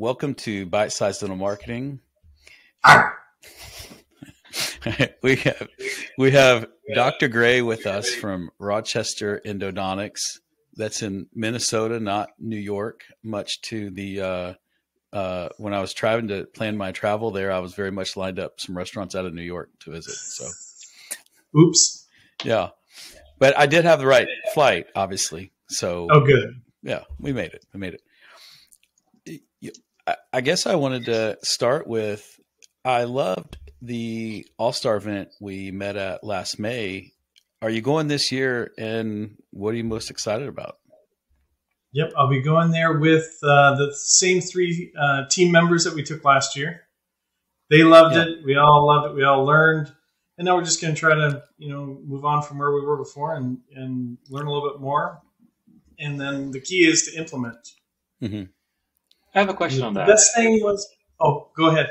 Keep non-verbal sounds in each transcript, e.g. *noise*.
welcome to Bite Size Dental Marketing. *laughs* we have we have Dr. Gray with us from Rochester Endodontics. That's in Minnesota, not New York. Much to the uh, uh, when I was trying to plan my travel there, I was very much lined up some restaurants out of New York to visit. So, oops, yeah, but I did have the right flight, obviously. So, oh, good. Yeah, we made it. We made it. I guess I wanted to start with I loved the All Star event we met at last May. Are you going this year, and what are you most excited about? Yep, I'll be going there with uh, the same three uh, team members that we took last year. They loved yeah. it. We all loved it. We all learned, and now we're just going to try to you know move on from where we were before and and learn a little bit more. And then the key is to implement. Mm-hmm. I have a question on that. The best thing was, oh, go ahead.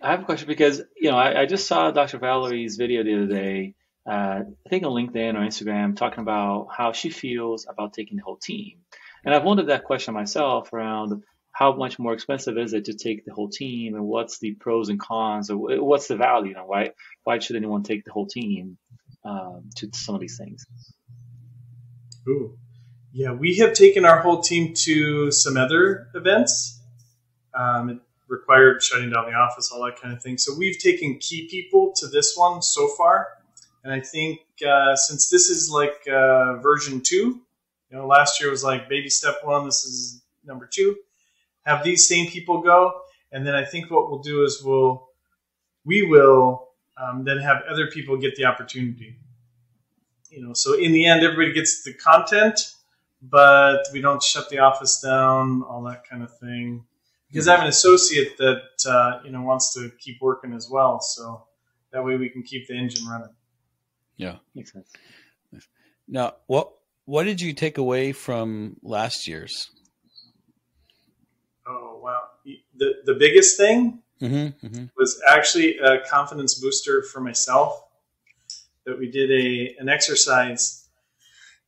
I have a question because you know I, I just saw Dr. Valerie's video the other day. Uh, I think on LinkedIn or Instagram, talking about how she feels about taking the whole team, and I've wondered that question myself around how much more expensive is it to take the whole team, and what's the pros and cons, or what's the value? You know, why why should anyone take the whole team um, to some of these things? Ooh, yeah, we have taken our whole team to some other events. Um, it required shutting down the office, all that kind of thing. So we've taken key people to this one so far, and I think uh, since this is like uh, version two, you know, last year was like baby step one. This is number two. Have these same people go, and then I think what we'll do is we'll we will um, then have other people get the opportunity. You know, so in the end, everybody gets the content but we don't shut the office down, all that kind of thing. Because I have an associate that uh, you know wants to keep working as well, so that way we can keep the engine running. Yeah, makes sense. Now, what what did you take away from last year's? Oh wow, the the biggest thing mm-hmm, mm-hmm. was actually a confidence booster for myself. That we did a an exercise.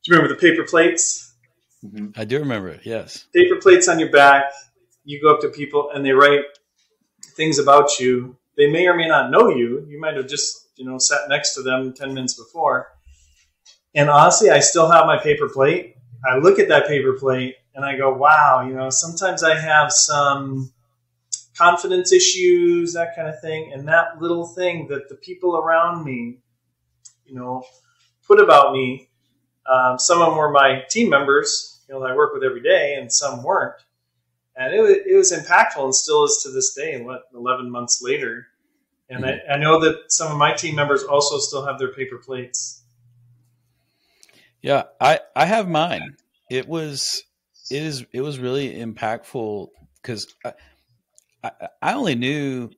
Do you remember the paper plates? Mm-hmm. I do remember it. Yes. Paper plates on your back. You go up to people and they write things about you. They may or may not know you. You might have just you know sat next to them ten minutes before. And honestly, I still have my paper plate. I look at that paper plate and I go, wow. You know, sometimes I have some confidence issues, that kind of thing, and that little thing that the people around me, you know, put about me. Um, some of them were my team members you know that I work with every day, and some weren't. And it was, it was impactful, and still is to this day. What eleven months later, and mm-hmm. I, I know that some of my team members also still have their paper plates. Yeah, I I have mine. It was it is it was really impactful because I, I, I only knew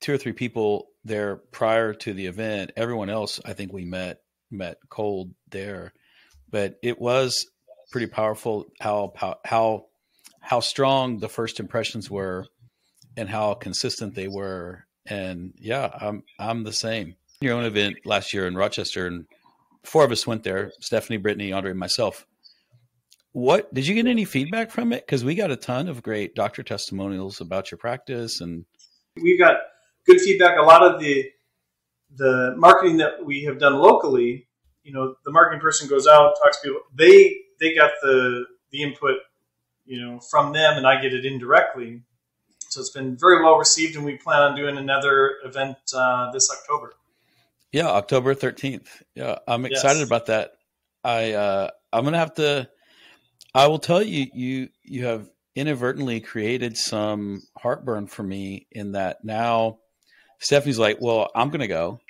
two or three people there prior to the event. Everyone else, I think we met met cold there, but it was pretty powerful how how how strong the first impressions were and how consistent they were. And yeah i'm i'm the same. Your own event last year in rochester and four of us went there stephanie brittany andre and myself. What did you get any feedback from it? Because we got a ton of great doctor testimonials about your practice and we got good feedback. A lot of the the marketing that we have done locally you know the marketing person goes out talks to people they they got the the input, you know, from them, and I get it indirectly. So it's been very well received, and we plan on doing another event uh, this October. Yeah, October thirteenth. Yeah, I'm excited yes. about that. I uh, I'm gonna have to. I will tell you, you you have inadvertently created some heartburn for me in that now Stephanie's like, well, I'm gonna go,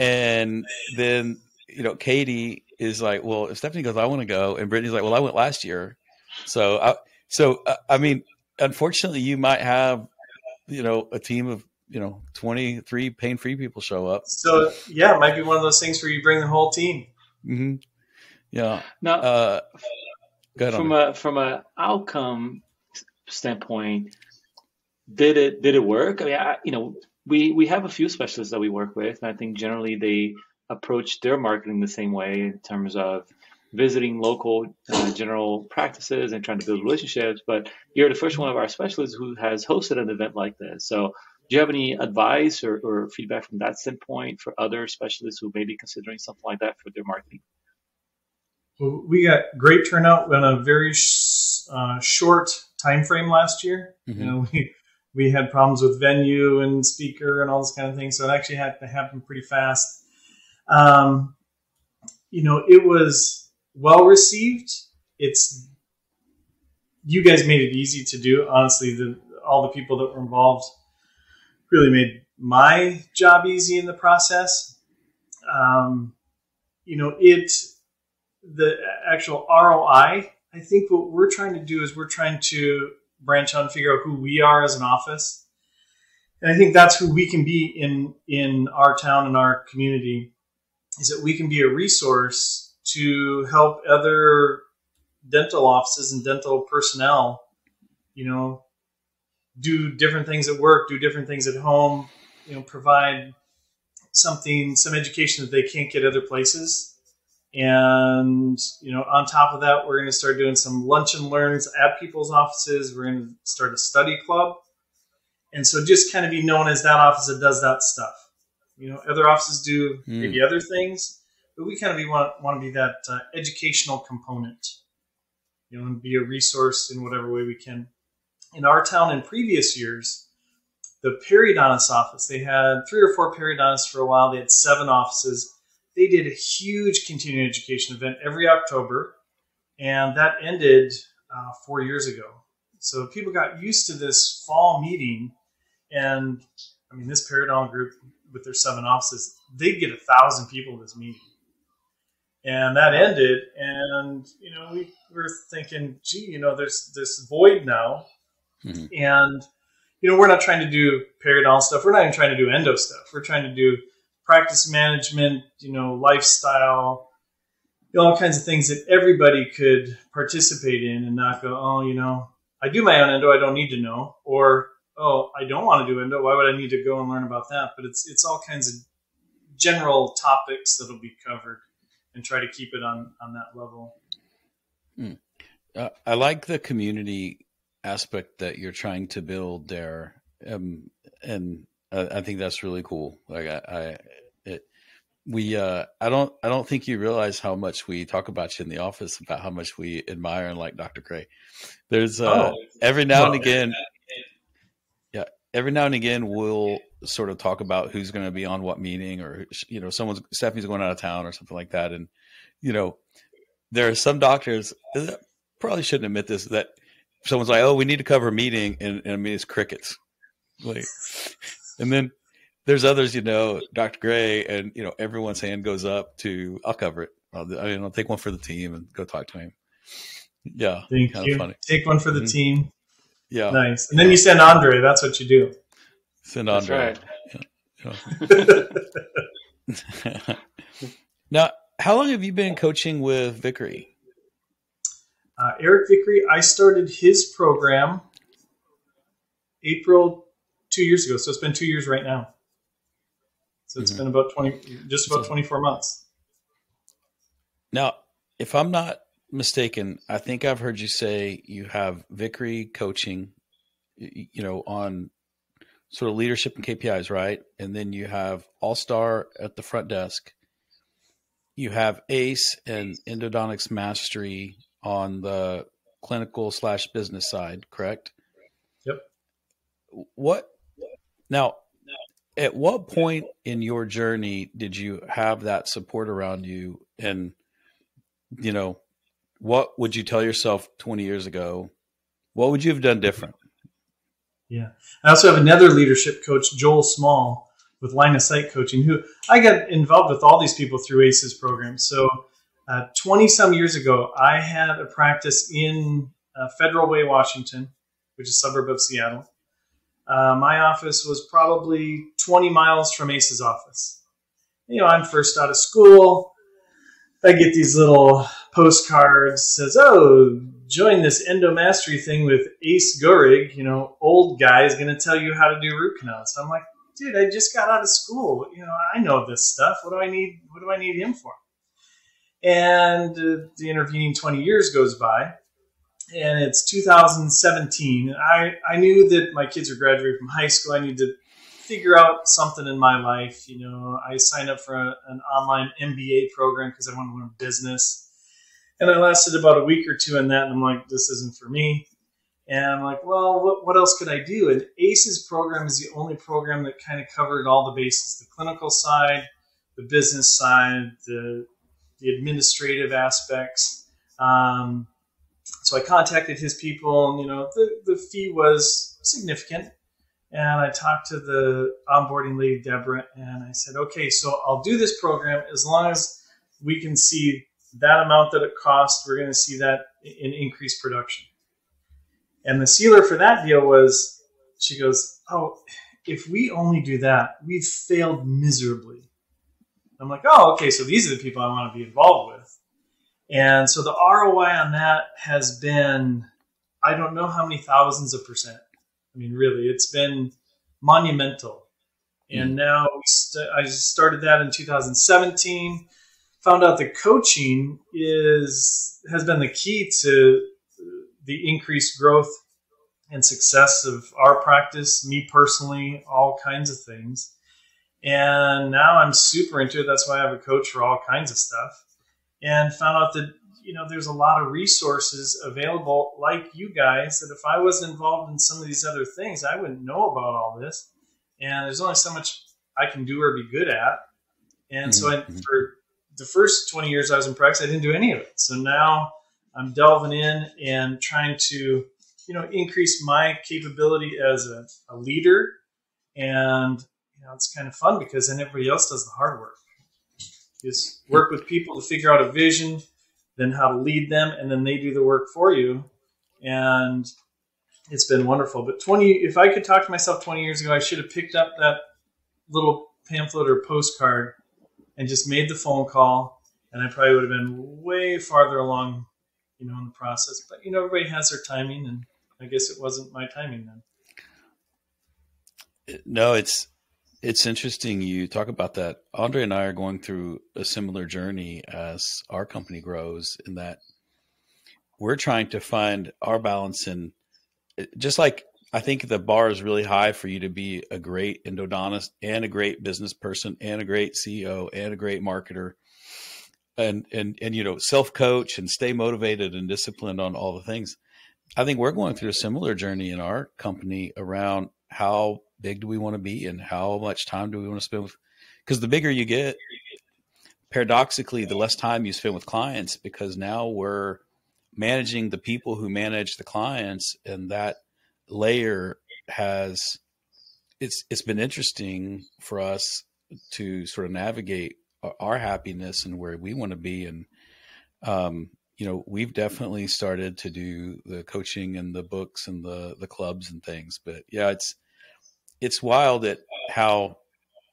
and then you know Katie is like, well, if Stephanie goes, I want to go, and Brittany's like, well, I went last year, so I, so uh, I mean, unfortunately, you might have, you know, a team of you know twenty three pain free people show up. So yeah, it might be one of those things where you bring the whole team. Mm-hmm. Yeah. Now, uh, from a from a outcome standpoint, did it did it work? I mean, I, you know, we we have a few specialists that we work with, and I think generally they approach their marketing the same way in terms of visiting local uh, general practices and trying to build relationships. But you're the first one of our specialists who has hosted an event like this. So do you have any advice or, or feedback from that standpoint for other specialists who may be considering something like that for their marketing? Well, we got great turnout in a very sh- uh, short time frame last year. Mm-hmm. You know, *laughs* we we had problems with venue and speaker and all this kind of thing, so it actually had to happen pretty fast. Um, you know, it was well received. It's you guys made it easy to do. Honestly, the all the people that were involved really made my job easy in the process. Um, you know, it the actual ROI. I think what we're trying to do is we're trying to branch out and figure out who we are as an office, and I think that's who we can be in in our town and our community. Is that we can be a resource to help other dental offices and dental personnel, you know, do different things at work, do different things at home, you know, provide something, some education that they can't get other places. And, you know, on top of that, we're going to start doing some lunch and learns at people's offices. We're going to start a study club. And so just kind of be known as that office that does that stuff. You know, other offices do mm. maybe other things, but we kind of be, want, want to be that uh, educational component, you know, and be a resource in whatever way we can in our town in previous years, the periodontist office, they had three or four periodontists for a while. They had seven offices. They did a huge continuing education event every October, and that ended uh, four years ago. So people got used to this fall meeting, and I mean, this periodontal group with their seven offices, they'd get a thousand people in this meeting. And that ended, and you know, we were thinking, gee, you know, there's this void now Mm-hmm. And you know, we're not trying to do periodontal stuff. We're not even trying to do endo stuff. We're trying to do practice management, you know, lifestyle, you know, all kinds of things that everybody could participate in and not go, oh, you know, I do my own endo, I don't need to know, or oh, I don't want to do endo, why would I need to go and learn about that? But it's it's all kinds of general topics that'll be covered, and try to keep it on on that level. Mm. Uh, I like the community aspect that you're trying to build there, um, and I, I, think that's really cool. Like I, I it, we, uh, I don't, I don't think you realize how much we talk about you in the office about how much we admire and like Dr. Gray. There's uh, oh, every now well, and again, every now and again we'll sort of talk about who's going to be on what meeting, or you know, someone's Stephanie's going out of town or something like that, and you know, there are some doctors probably shouldn't admit this that someone's like, "Oh, we need to cover a meeting," and, and I mean it's crickets. Like, and then there's others, you know, Dr. Gray, and you know everyone's hand goes up to, "I'll cover it." I'll, I mean, I'll take one for the team and go talk to him. Yeah, thank you. Funny. Take one for the mm-hmm. team. Yeah, nice. And then you send Andre. That's what you do. Send Andre. Right. Yeah. *laughs* now, how long have you been coaching with Vickery? Uh, Eric Vickery, I started his program April two years ago, so it's been two years right now. So it's mm-hmm. been about twenty, just about twenty four months. Now, if I'm not mistaken, I think I've heard you say you have Vickery coaching, you know, on sort of leadership and KPIs, right? And then you have All Star at the front desk. You have ACE and Endodontics Mastery on the clinical slash business side, correct? Yep. What now? At what point in your journey did you have that support around you? And, you know, what would you tell yourself 20 years ago? What would you have done different? Yeah. I also have another leadership coach, Joel Small, with Line of Sight Coaching, who I got involved with all these people through ACE's program. So 20 uh, some years ago, I had a practice in uh, Federal Way, Washington, which is a suburb of Seattle. Uh, my office was probably 20 miles from Ace's office. You know, I'm first out of school. I get these little postcards says, "Oh, join this endo mastery thing with Ace Goerig. You know, old guy is going to tell you how to do root canals." So I'm like, "Dude, I just got out of school. You know, I know this stuff. What do I need? What do I need him for?" And uh, the intervening 20 years goes by, and it's 2017. I, I knew that my kids were graduating from high school. I need to figure out something in my life. You know, I signed up for a, an online MBA program because I want to learn business. And I lasted about a week or two in that, and I'm like, this isn't for me. And I'm like, well, what, what else could I do? And ACE's program is the only program that kind of covered all the bases the clinical side, the business side, the, the administrative aspects. Um, so I contacted his people, and you know, the, the fee was significant. And I talked to the onboarding lady, Deborah, and I said, okay, so I'll do this program as long as we can see that amount that it costs, we're going to see that in increased production. And the sealer for that deal was, she goes, oh, if we only do that, we've failed miserably. I'm like, oh, okay, so these are the people I want to be involved with. And so the ROI on that has been, I don't know how many thousands of percent. I mean, really, it's been monumental. And mm. now st- I started that in 2017. Found out that coaching is has been the key to the increased growth and success of our practice, me personally, all kinds of things. And now I'm super into it. That's why I have a coach for all kinds of stuff. And found out that, you know, there's a lot of resources available like you guys that if I wasn't involved in some of these other things, I wouldn't know about all this. And there's only so much I can do or be good at. And mm-hmm. so I, mm-hmm. for the first 20 years I was in practice, I didn't do any of it. So now I'm delving in and trying to, you know, increase my capability as a, a leader. And, you know, it's kind of fun because then everybody else does the hard work. Just work with people to figure out a vision, then how to lead them, and then they do the work for you. And it's been wonderful. But 20, if I could talk to myself 20 years ago, I should have picked up that little pamphlet or postcard and just made the phone call. And I probably would have been way farther along you know, in the process. But you know, everybody has their timing, and I guess it wasn't my timing then. No, it's it's interesting you talk about that. Andre and I are going through a similar journey as our company grows in that we're trying to find our balance in just like I think the bar is really high for you to be a great endodontist and a great business person and a great CEO and a great marketer. And and and you know self coach and stay motivated and disciplined on all the things. I think we're going through a similar journey in our company around how big do we want to be and how much time do we want to spend with because the bigger you get paradoxically the less time you spend with clients because now we're managing the people who manage the clients and that layer has it's it's been interesting for us to sort of navigate our happiness and where we want to be. And, um, you know, we've definitely started to do the coaching and the books and the, the clubs and things, but yeah, it's, it's wild at how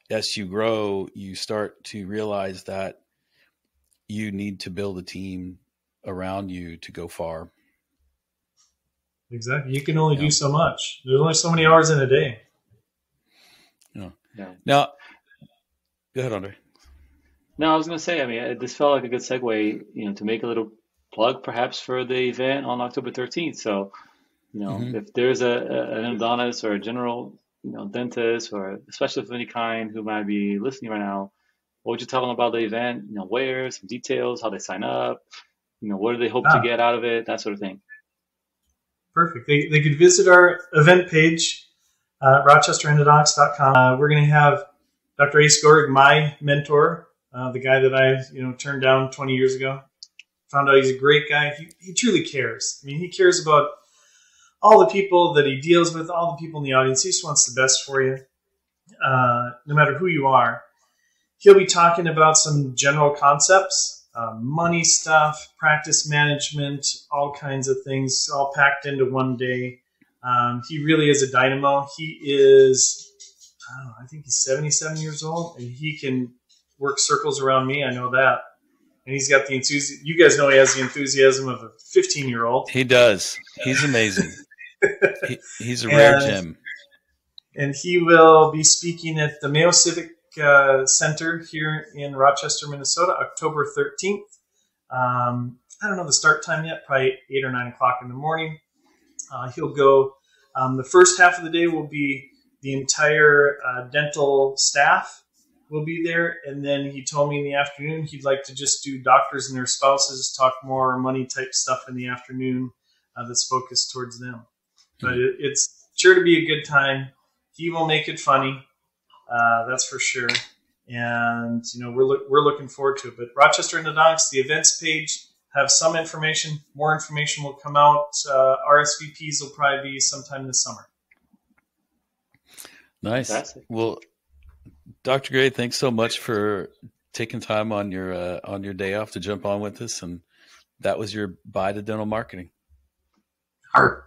as you grow, you start to realize that you need to build a team around you to go far. Exactly. You can only yeah. do so much. There's only so many hours in a day. Yeah. yeah. Now, go ahead, Andre. No, I was going to say, I mean, this felt like a good segue, you know, to make a little plug perhaps for the event on October 13th. So, you know, mm-hmm. if there's a, a, an endodontist or a general, you know, dentist or a specialist of any kind who might be listening right now, what would you tell them about the event? You know, where, some details, how they sign up, you know, what do they hope ah. to get out of it, that sort of thing. Perfect. They, they could visit our event page, uh, rochesterendodontics.com. Uh, we're going to have Dr. Ace Goerig, my mentor, uh, the guy that I you know turned down 20 years ago. Found out he's a great guy. He, he truly cares. I mean, he cares about all the people that he deals with, all the people in the audience. He just wants the best for you, uh, no matter who you are. He'll be talking about some general concepts, uh, money stuff, practice management, all kinds of things, all packed into one day. Um, he really is a dynamo. He is, I, know, I think he's 77 years old, and he can work circles around me. I know that. And he's got the enthusiasm. You guys know he has the enthusiasm of a 15 year old. He does. He's amazing. *laughs* he, he's a rare and, gem. And he will be speaking at the Mayo Civic uh, Center here in Rochester, Minnesota, October 13th. Um, I don't know the start time yet, probably eight or nine o'clock in the morning. Uh, he'll go. Um, the first half of the day will be the entire uh, dental staff will be there, and then he told me in the afternoon he'd like to just do doctors and their spouses, talk more money type stuff in the afternoon uh, that's focused towards them. But it, it's sure to be a good time. He will make it funny, uh, that's for sure. And you know we're lo- we're looking forward to it. But Rochester Endodontics, the Docs, the events page have some information. More information will come out. Uh, RSVPs will probably be sometime this summer. Nice. Fantastic. Well, Dr. Gray, thanks so much for taking time on your uh, on your day off to jump on with us, and that was your bye to dental marketing. Art.